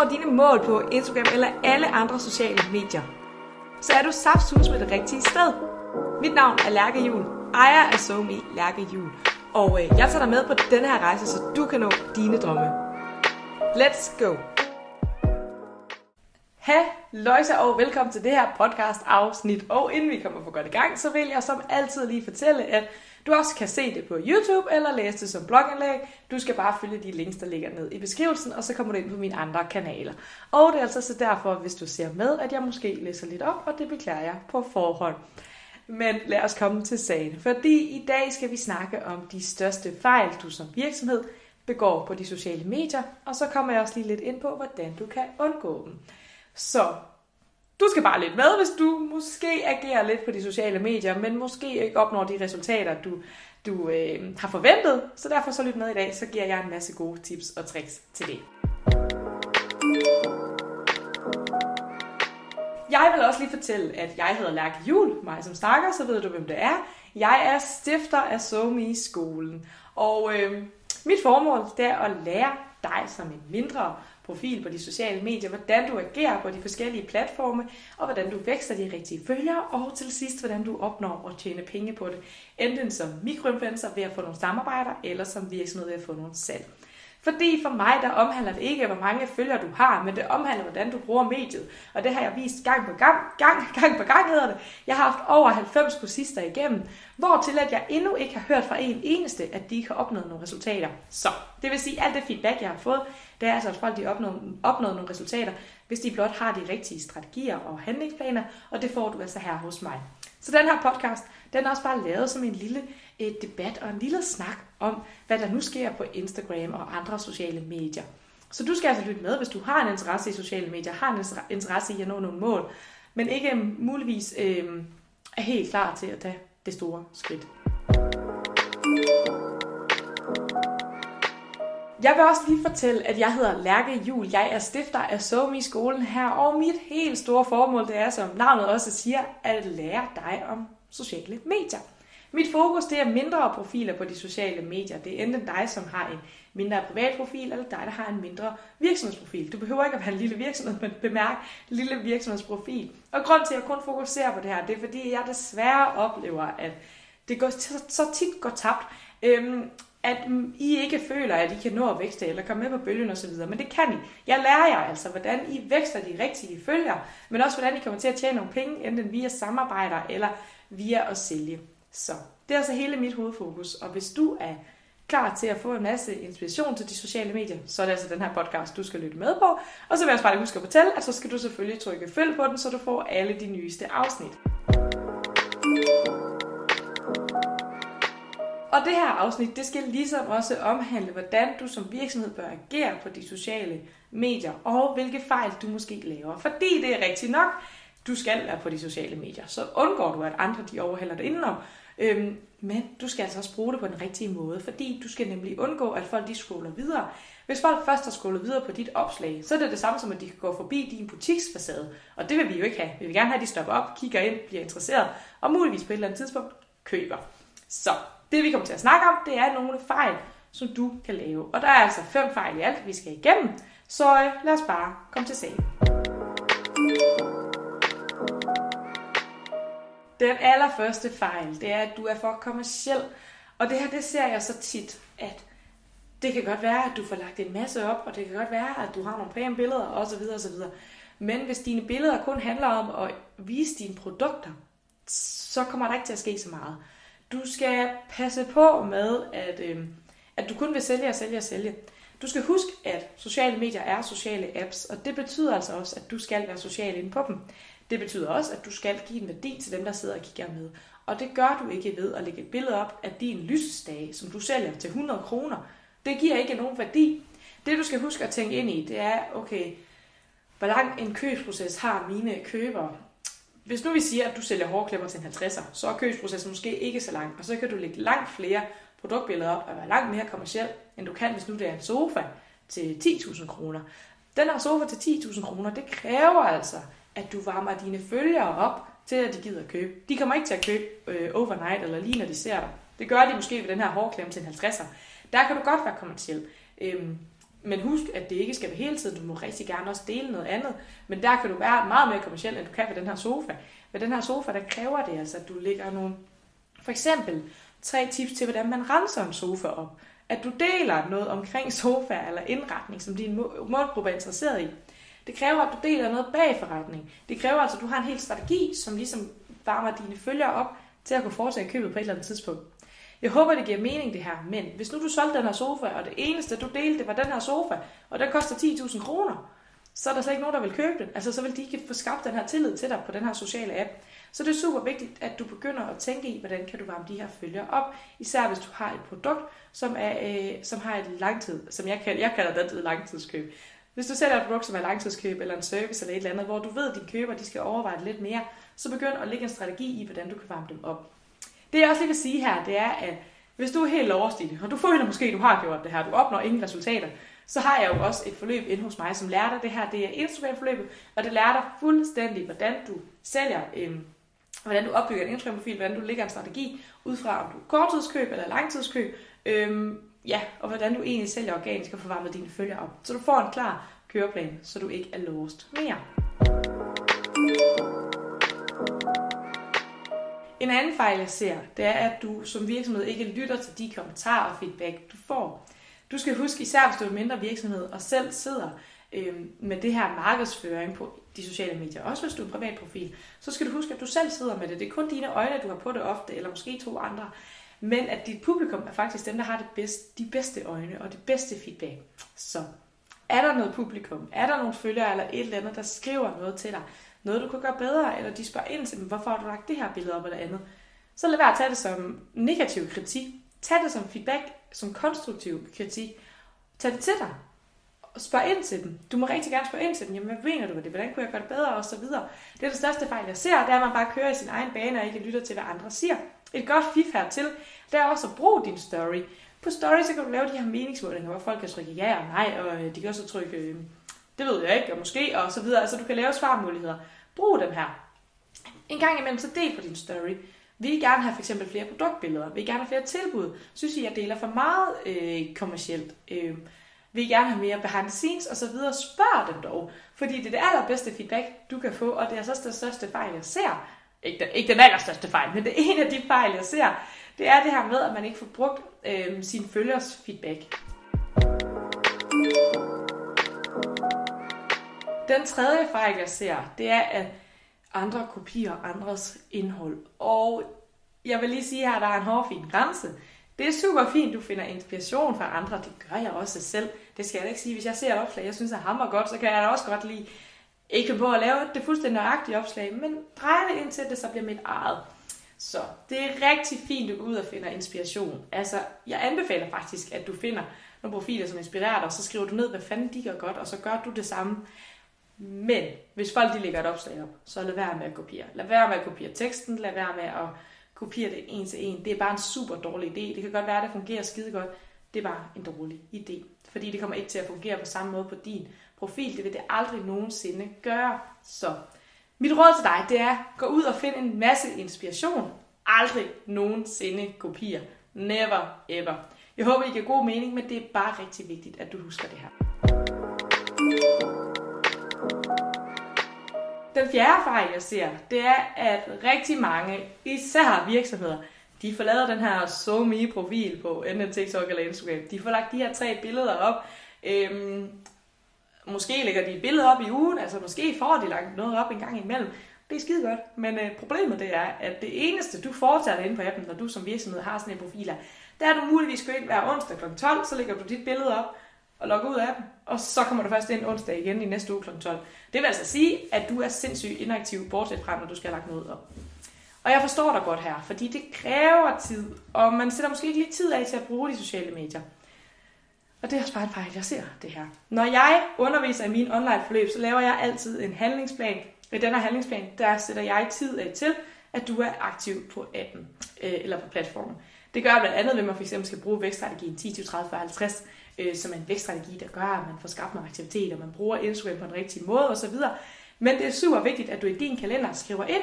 når dine mål på Instagram eller alle andre sociale medier, så er du saftsus med det rigtige sted. Mit navn er Lærke Jul, ejer af SoMe Lærke Jul, og øh, jeg tager dig med på den her rejse, så du kan nå dine drømme. Let's go! Løjse og velkommen til det her podcast afsnit. Og inden vi kommer for godt i gang, så vil jeg som altid lige fortælle, at du også kan se det på YouTube eller læse det som blogindlæg. Du skal bare følge de links, der ligger ned i beskrivelsen, og så kommer du ind på mine andre kanaler. Og det er altså så derfor, hvis du ser med, at jeg måske læser lidt op, og det beklager jeg på forhånd. Men lad os komme til sagen, fordi i dag skal vi snakke om de største fejl, du som virksomhed begår på de sociale medier, og så kommer jeg også lige lidt ind på, hvordan du kan undgå dem. Så du skal bare lidt med, hvis du måske agerer lidt på de sociale medier, men måske ikke opnår de resultater, du, du øh, har forventet. Så derfor så lyt med i dag, så giver jeg en masse gode tips og tricks til det. Jeg vil også lige fortælle, at jeg hedder Lærke Jul, mig som snakker, så ved du, hvem det er. Jeg er stifter af SoMe skolen, og øh, mit formål det er at lære dig som en mindre profil på de sociale medier, hvordan du agerer på de forskellige platforme, og hvordan du vækster de rigtige følgere, og til sidst, hvordan du opnår at tjene penge på det, enten som mikroinfluencer ved at få nogle samarbejder, eller som virksomhed ved at få nogle salg. Fordi for mig, der omhandler det ikke, hvor mange følgere du har, men det omhandler, hvordan du bruger mediet. Og det har jeg vist gang på gang, gang, gang på gang hedder det. Jeg har haft over 90 kursister igennem, hvor til at jeg endnu ikke har hørt fra en eneste, at de ikke har opnået nogle resultater. Så det vil sige, at alt det feedback, jeg har fået, det er altså, at folk de opnået, opnået nogle resultater, hvis de blot har de rigtige strategier og handlingsplaner, og det får du altså her hos mig. Så den her podcast, den er også bare lavet som en lille et debat og en lille snak om, hvad der nu sker på Instagram og andre sociale medier. Så du skal altså lytte med, hvis du har en interesse i sociale medier, har en interesse i at nå nogle mål, men ikke muligvis øh, er helt klar til at tage det store skridt. Jeg vil også lige fortælle, at jeg hedder Lærke Jul. Jeg er stifter af SoMe skolen her, og mit helt store formål, det er, som navnet også siger, at lære dig om sociale medier. Mit fokus det er mindre profiler på de sociale medier. Det er enten dig, som har en mindre privat profil, eller dig, der har en mindre virksomhedsprofil. Du behøver ikke at være en lille virksomhed, men bemærk lille virksomhedsprofil. Og grund til, at jeg kun fokuserer på det her, det er, fordi jeg desværre oplever, at det går, så tit går tabt. Øhm, at I ikke føler, at I kan nå at vækste eller komme med på bølgen osv., men det kan I. Jeg lærer jer altså, hvordan I vækster de rigtige følger, men også hvordan I kommer til at tjene nogle penge, enten via samarbejder eller via at sælge. Så det er altså hele mit hovedfokus, og hvis du er klar til at få en masse inspiration til de sociale medier, så er det altså den her podcast, du skal lytte med på. Og så vil jeg også bare huske at fortælle, at så skal du selvfølgelig trykke følg på den, så du får alle de nyeste afsnit. Og det her afsnit, det skal ligesom også omhandle, hvordan du som virksomhed bør agere på de sociale medier, og hvilke fejl du måske laver. Fordi det er rigtigt nok, du skal være på de sociale medier. Så undgår du, at andre de overhælder dig indenom. Øhm, men du skal altså også bruge det på den rigtige måde, fordi du skal nemlig undgå, at folk de scroller videre. Hvis folk først har scrollet videre på dit opslag, så er det det samme som, at de kan gå forbi din butiksfacade. Og det vil vi jo ikke have. Vi vil gerne have, at de stopper op, kigger ind, bliver interesseret, og muligvis på et eller andet tidspunkt køber. Så det vi kommer til at snakke om, det er nogle fejl, som du kan lave. Og der er altså fem fejl i alt, vi skal igennem. Så øh, lad os bare komme til sagen. Den allerførste fejl, det er, at du er for kommersiel. Og det her, det ser jeg så tit, at det kan godt være, at du får lagt en masse op, og det kan godt være, at du har nogle pæne billeder, osv. osv. Men hvis dine billeder kun handler om at vise dine produkter, så kommer der ikke til at ske så meget. Du skal passe på med, at, øh, at du kun vil sælge og sælge og sælge. Du skal huske, at sociale medier er sociale apps, og det betyder altså også, at du skal være social inde på dem. Det betyder også, at du skal give en værdi til dem, der sidder og kigger med. Og det gør du ikke ved at lægge et billede op af din lysestage, som du sælger til 100 kroner. Det giver ikke nogen værdi. Det du skal huske at tænke ind i, det er, okay, hvor lang en købsproces har mine købere? Hvis nu vi siger, at du sælger hårklipper til en 50'er, så er købsprocessen måske ikke så lang, og så kan du lægge langt flere produktbilleder op og være langt mere kommersiel, end du kan, hvis nu det er en sofa til 10.000 kroner. Den her sofa til 10.000 kroner, det kræver altså, at du varmer dine følgere op til, at de gider at købe. De kommer ikke til at købe øh, overnight eller lige når de ser dig. Det gør de måske ved den her hårklemme til en 50'er. Der kan du godt være kommersiel. Øhm, Men husk, at det ikke skal være hele tiden. Du må rigtig gerne også dele noget andet. Men der kan du være meget mere kommersiel, end du kan ved den her sofa. Ved den her sofa, der kræver det altså, at du lægger nogle, for eksempel, tre tips til, hvordan man renser en sofa op. At du deler noget omkring sofa eller indretning, som din målgruppe er interesseret i. Det kræver, at du deler noget bag forretning. Det kræver altså, at du har en hel strategi, som ligesom varmer dine følgere op til at kunne foretage købet på et eller andet tidspunkt. Jeg håber, det giver mening det her, men hvis nu du solgte den her sofa, og det eneste du delte, var den her sofa, og den koster 10.000 kroner, så er der slet ikke nogen, der vil købe den. Altså, så vil de ikke få skabt den her tillid til dig på den her sociale app. Så det er super vigtigt, at du begynder at tænke i, hvordan kan du varme de her følgere op. Især hvis du har et produkt, som, er, øh, som har et langtid, som jeg, kalder, jeg kalder det langtidskøb. Hvis du sælger et produkt, som er langtidskøb, eller en service, eller et eller andet, hvor du ved, at dine køber de skal overveje det lidt mere, så begynd at lægge en strategi i, hvordan du kan varme dem op. Det jeg også lige vil sige her, det er, at hvis du er helt overstidig, og du føler måske, at du har gjort det her, du opnår ingen resultater, så har jeg jo også et forløb inde hos mig, som lærer dig det her. Det er Instagram-forløbet, og det lærer dig fuldstændig, hvordan du sælger, øhm, hvordan du opbygger en Instagram-profil, hvordan du lægger en strategi, ud fra om du er korttidskøb eller langtidskøb, øhm, ja, og hvordan du egentlig sælger organisk og får varmet dine følgere op. Så du får en klar køreplan, så du ikke er låst mere. En anden fejl, jeg ser, det er, at du som virksomhed ikke lytter til de kommentarer og feedback, du får. Du skal huske, især hvis du er en mindre virksomhed og selv sidder øh, med det her markedsføring på de sociale medier, også hvis du er en privat profil, så skal du huske, at du selv sidder med det. Det er kun dine øjne, du har på det ofte, eller måske to andre. Men at dit publikum er faktisk dem, der har det bedste, de bedste øjne og det bedste feedback. Så er der noget publikum? Er der nogle følgere eller et eller andet, der skriver noget til dig? Noget, du kan gøre bedre? Eller de spørger ind til hvorfor har du lagt det her billede op eller andet? Så lad være at tage det som negativ kritik. Tag det som feedback, som konstruktiv kritik. Tag det til dig. Og spørg ind til dem. Du må rigtig gerne spørge ind til dem. Jamen, hvad mener du med det? Hvordan kunne jeg gøre det bedre? Og så videre. Det er det største fejl, jeg ser, det er, at man bare kører i sin egen bane og ikke lytter til, hvad andre siger. Et godt fif hertil, det er også at bruge din story. På story, så kan du lave de her meningsmålinger, hvor folk kan trykke ja og nej, og øh, de kan også trykke, øh, det ved jeg ikke, og måske, og så videre. Altså, du kan lave svarmuligheder. Brug dem her. En gang imellem, så del på din story. Vi vil gerne have for eksempel flere produktbilleder. Vi vil gerne have flere tilbud. Synes I, jeg deler for meget øh, kommercielt? Øh, vil I gerne have mere behind the scenes og så videre? Spørg dem dog. Fordi det er det allerbedste feedback, du kan få, og det er så det største fejl, jeg ser. Ikke den, ikke den allerstørste fejl, men det er en af de fejl, jeg ser. Det er det her med, at man ikke får brugt øh, sin følgers feedback. Den tredje fejl, jeg ser, det er, at andre kopier andres indhold. Og jeg vil lige sige her, at der er en hårfin grænse. Det er super fint, du finder inspiration fra andre. Det gør jeg også selv. Det skal jeg ikke sige. Hvis jeg ser et opslag, jeg synes er hammer godt, så kan jeg da også godt lide ikke på at lave det fuldstændig nøjagtige opslag, men dreje det ind til det, så bliver mit eget. Så det er rigtig fint, at du går ud og finder inspiration. Altså, jeg anbefaler faktisk, at du finder nogle profiler, som inspirerer dig, så skriver du ned, hvad fanden de gør godt, og så gør du det samme. Men hvis folk de lægger et opslag op, så lad være med at kopiere. Lad være med at kopiere teksten, lad være med at kopiere det en til en. Det er bare en super dårlig idé. Det kan godt være, at det fungerer skide godt. Det er bare en dårlig idé. Fordi det kommer ikke til at fungere på samme måde på din profil. Det vil det aldrig nogensinde gøre. Så mit råd til dig, det er, gå ud og find en masse inspiration. Aldrig nogensinde kopier. Never ever. Jeg håber, I giver god mening, men det er bare rigtig vigtigt, at du husker det her. Den fjerde fejl, jeg ser, det er, at rigtig mange, især virksomheder, de får lavet den her SoMe-profil på enten TikTok eller Instagram. De får lagt de her tre billeder op. Øhm, måske lægger de et billede op i ugen, altså måske får de lagt noget op en gang imellem. Det er skide godt, men øh, problemet det er, at det eneste, du foretager dig inde på appen, når du som virksomhed har sådan en profil, der er du muligvis gå ind hver onsdag kl. 12, så lægger du dit billede op og logger ud af appen, og så kommer du først ind onsdag igen i næste uge kl. 12. Det vil altså sige, at du er sindssygt inaktiv, bortset fra, når du skal have lagt noget op. Og jeg forstår dig godt her, fordi det kræver tid, og man sætter måske ikke lige tid af til at bruge de sociale medier. Og det er også bare en fejl, jeg ser det her. Når jeg underviser i min online forløb, så laver jeg altid en handlingsplan. I den her handlingsplan, der sætter jeg tid af til, at du er aktiv på appen øh, eller på platformen. Det gør jeg blandt andet, ved at man fx skal bruge vækststrategien 10, 20, 30, 40, 50, øh, som er en vækststrategi, der gør, at man får skabt noget aktivitet, og man bruger Instagram på den rigtige måde osv. Men det er super vigtigt, at du i din kalender skriver ind,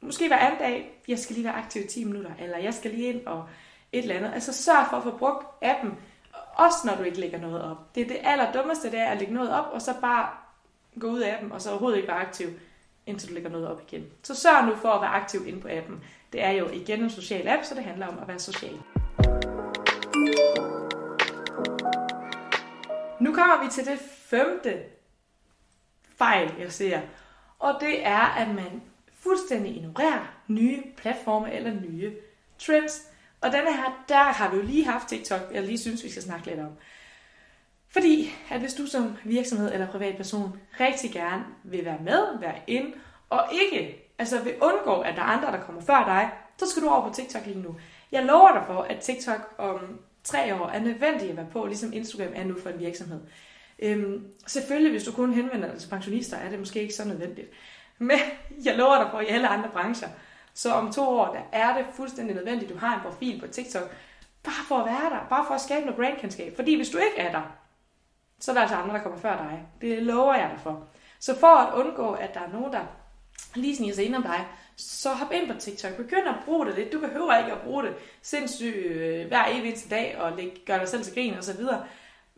måske hver anden dag, jeg skal lige være aktiv i 10 minutter, eller jeg skal lige ind og et eller andet. Altså sørg for at få brugt appen også når du ikke lægger noget op. Det er det allerdummeste, det er at lægge noget op, og så bare gå ud af appen, og så overhovedet ikke være aktiv, indtil du lægger noget op igen. Så sørg nu for at være aktiv inde på appen. Det er jo igen en social app, så det handler om at være social. Nu kommer vi til det femte fejl, jeg ser. Og det er, at man fuldstændig ignorerer nye platforme eller nye trends. Og denne her, der har vi jo lige haft TikTok, jeg lige synes, vi skal snakke lidt om. Fordi at hvis du som virksomhed eller privatperson rigtig gerne vil være med, være ind, og ikke altså vil undgå, at der er andre, der kommer før dig, så skal du over på TikTok lige nu. Jeg lover dig for, at TikTok om tre år er nødvendigt at være på, ligesom Instagram er nu for en virksomhed. Øhm, selvfølgelig, hvis du kun henvender dig til pensionister, er det måske ikke så nødvendigt. Men jeg lover dig for, i alle andre brancher, så om to år, der er det fuldstændig nødvendigt, at du har en profil på TikTok, bare for at være der, bare for at skabe noget brandkendskab. Fordi hvis du ikke er der, så er der altså andre, der kommer før dig. Det lover jeg dig for. Så for at undgå, at der er nogen, der lige sniger sig ind om dig, så hop ind på TikTok. Begynd at bruge det lidt. Du behøver ikke at bruge det sindssygt øh, hver evig dag og lægge, gøre dig selv til grin og så videre.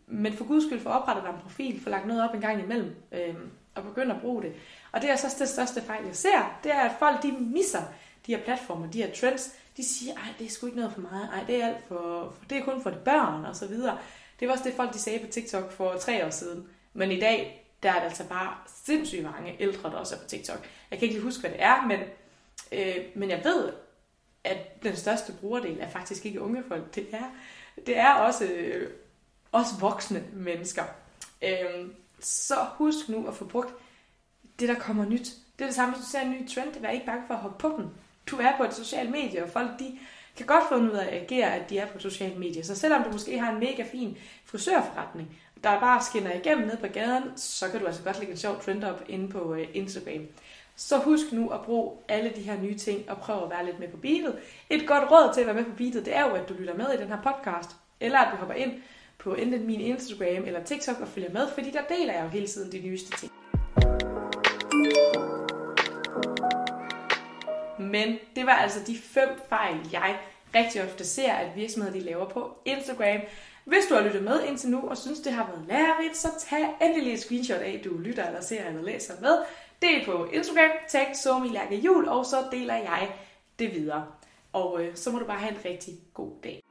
Men for guds skyld, få oprettet dig en profil, få lagt noget op en gang imellem, øh, og begynd at bruge det. Og det er så det største fejl, jeg ser, det er, at folk de misser de her platforme, de her trends. De siger, ej, det er sgu ikke noget for mig, ej, det er, alt for, det er kun for de børn, og så videre. Det var også det, folk de sagde på TikTok for tre år siden. Men i dag, der er der altså bare sindssygt mange ældre, der også er på TikTok. Jeg kan ikke lige huske, hvad det er, men, øh, men jeg ved, at den største brugerdel er faktisk ikke unge folk. Det er, det er også, øh, også voksne mennesker. Øh, så husk nu at få brugt det, der kommer nyt. Det er det samme, hvis du ser en ny trend. Vær ikke bange for at hoppe på den. Du er på et socialt medie, og folk de kan godt få ud af at agere, at de er på sociale medier. Så selvom du måske har en mega fin frisørforretning, der bare skinner igennem ned på gaden, så kan du altså godt lægge en sjov trend op inde på øh, Instagram. Så husk nu at bruge alle de her nye ting og prøv at være lidt med på beatet. Et godt råd til at være med på beatet, det er jo, at du lytter med i den her podcast, eller at du hopper ind på enten min Instagram eller TikTok og følger med, fordi der deler jeg jo hele tiden de nyeste ting. Men det var altså de fem fejl, jeg rigtig ofte ser, at virksomheder de laver på Instagram. Hvis du har lyttet med indtil nu og synes, det har været lærerigt, så tag endelig et screenshot af, at du lytter eller ser eller læser med. Del på Instagram, tag Somi Lærke Jul, og så deler jeg det videre. Og øh, så må du bare have en rigtig god dag.